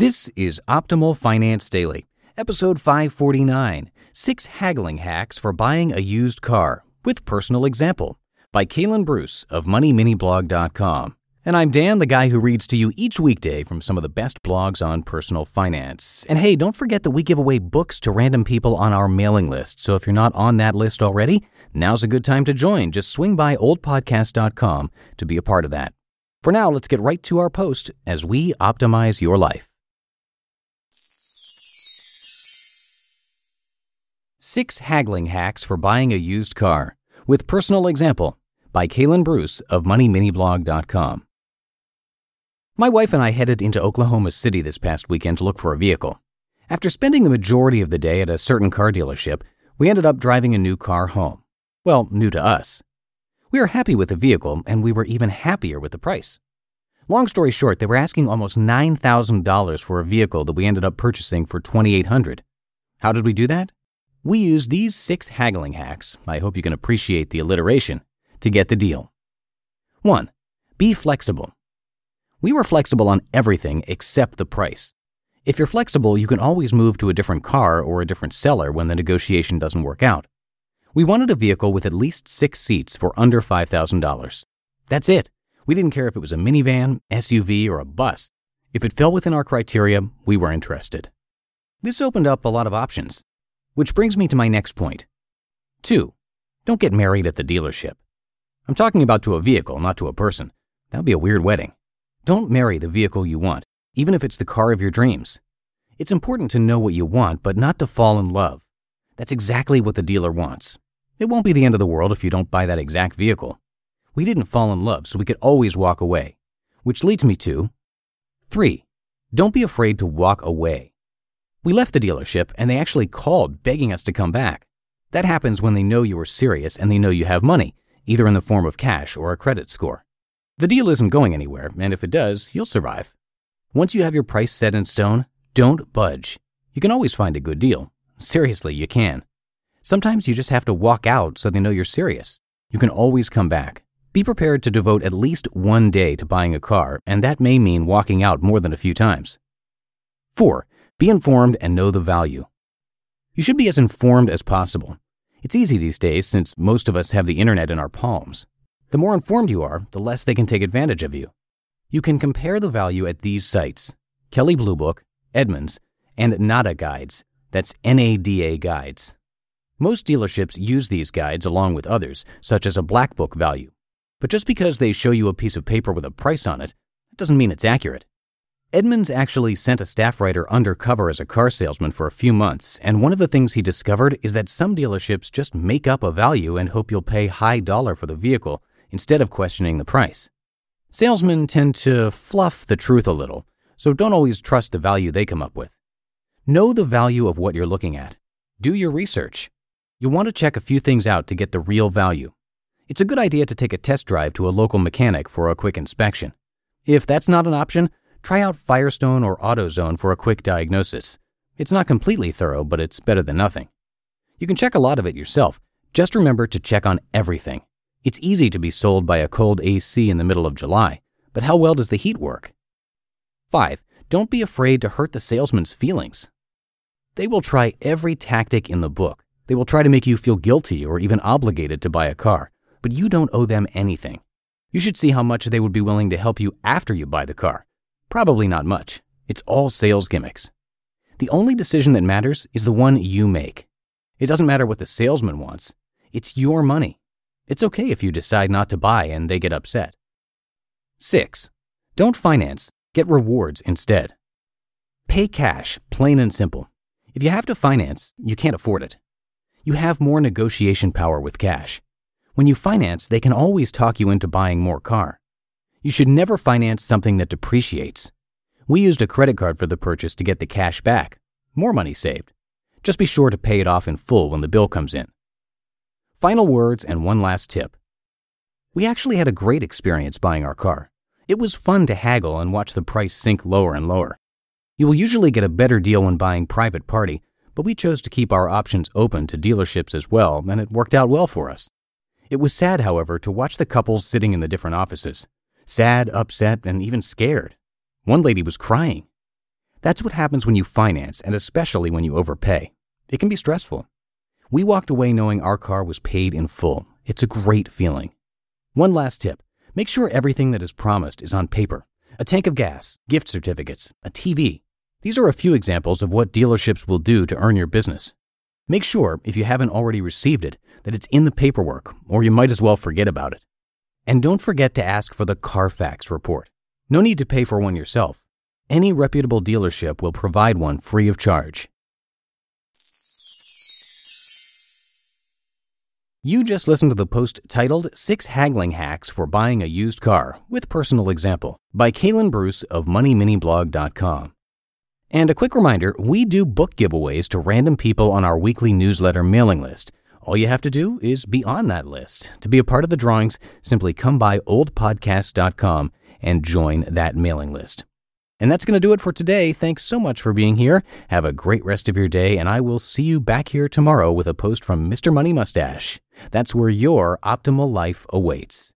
This is Optimal Finance Daily, episode 549 Six Haggling Hacks for Buying a Used Car with Personal Example by Kalen Bruce of MoneyMiniBlog.com. And I'm Dan, the guy who reads to you each weekday from some of the best blogs on personal finance. And hey, don't forget that we give away books to random people on our mailing list. So if you're not on that list already, now's a good time to join. Just swing by oldpodcast.com to be a part of that. For now, let's get right to our post as we optimize your life. Six Haggling Hacks for Buying a Used Car with Personal Example by Kalen Bruce of MoneyMiniBlog.com. My wife and I headed into Oklahoma City this past weekend to look for a vehicle. After spending the majority of the day at a certain car dealership, we ended up driving a new car home. Well, new to us. We were happy with the vehicle, and we were even happier with the price. Long story short, they were asking almost $9,000 for a vehicle that we ended up purchasing for 2,800. How did we do that? We used these six haggling hacks, I hope you can appreciate the alliteration, to get the deal. 1. Be flexible. We were flexible on everything except the price. If you're flexible, you can always move to a different car or a different seller when the negotiation doesn't work out. We wanted a vehicle with at least six seats for under $5,000. That's it. We didn't care if it was a minivan, SUV, or a bus. If it fell within our criteria, we were interested. This opened up a lot of options. Which brings me to my next point. 2. Don't get married at the dealership. I'm talking about to a vehicle, not to a person. That would be a weird wedding. Don't marry the vehicle you want, even if it's the car of your dreams. It's important to know what you want, but not to fall in love. That's exactly what the dealer wants. It won't be the end of the world if you don't buy that exact vehicle. We didn't fall in love, so we could always walk away. Which leads me to 3. Don't be afraid to walk away. We left the dealership and they actually called begging us to come back. That happens when they know you are serious and they know you have money, either in the form of cash or a credit score. The deal isn't going anywhere, and if it does, you'll survive. Once you have your price set in stone, don't budge. You can always find a good deal. Seriously, you can. Sometimes you just have to walk out so they know you're serious. You can always come back. Be prepared to devote at least one day to buying a car, and that may mean walking out more than a few times. 4. Be informed and know the value. You should be as informed as possible. It's easy these days since most of us have the internet in our palms. The more informed you are, the less they can take advantage of you. You can compare the value at these sites Kelley Blue Book, Edmunds, and NADA Guides. That's NADA Guides. Most dealerships use these guides along with others, such as a black book value. But just because they show you a piece of paper with a price on it, that doesn't mean it's accurate. Edmunds actually sent a staff writer undercover as a car salesman for a few months, and one of the things he discovered is that some dealerships just make up a value and hope you'll pay high dollar for the vehicle instead of questioning the price. Salesmen tend to fluff the truth a little, so don't always trust the value they come up with. Know the value of what you're looking at. Do your research. You'll want to check a few things out to get the real value. It's a good idea to take a test drive to a local mechanic for a quick inspection. If that's not an option, try out Firestone or AutoZone for a quick diagnosis. It's not completely thorough, but it's better than nothing. You can check a lot of it yourself. Just remember to check on everything. It's easy to be sold by a cold AC in the middle of July, but how well does the heat work? 5. Don't be afraid to hurt the salesman's feelings. They will try every tactic in the book. They will try to make you feel guilty or even obligated to buy a car, but you don't owe them anything. You should see how much they would be willing to help you after you buy the car. Probably not much. It's all sales gimmicks. The only decision that matters is the one you make. It doesn't matter what the salesman wants. It's your money. It's okay if you decide not to buy and they get upset. 6. Don't finance, get rewards instead. Pay cash, plain and simple. If you have to finance, you can't afford it. You have more negotiation power with cash. When you finance, they can always talk you into buying more car. You should never finance something that depreciates. We used a credit card for the purchase to get the cash back. More money saved. Just be sure to pay it off in full when the bill comes in. Final words and one last tip. We actually had a great experience buying our car. It was fun to haggle and watch the price sink lower and lower. You will usually get a better deal when buying private party, but we chose to keep our options open to dealerships as well, and it worked out well for us. It was sad, however, to watch the couples sitting in the different offices sad, upset, and even scared. One lady was crying. That's what happens when you finance, and especially when you overpay. It can be stressful. We walked away knowing our car was paid in full. It's a great feeling. One last tip make sure everything that is promised is on paper a tank of gas, gift certificates, a TV. These are a few examples of what dealerships will do to earn your business. Make sure, if you haven't already received it, that it's in the paperwork, or you might as well forget about it. And don't forget to ask for the Carfax report. No need to pay for one yourself. Any reputable dealership will provide one free of charge. You just listened to the post titled Six Haggling Hacks for Buying a Used Car with Personal Example by Kalen Bruce of MoneyMiniBlog.com. And a quick reminder we do book giveaways to random people on our weekly newsletter mailing list. All you have to do is be on that list. To be a part of the drawings, simply come by oldpodcast.com and join that mailing list. And that's going to do it for today. Thanks so much for being here. Have a great rest of your day, and I will see you back here tomorrow with a post from Mr. Money Mustache. That's where your optimal life awaits.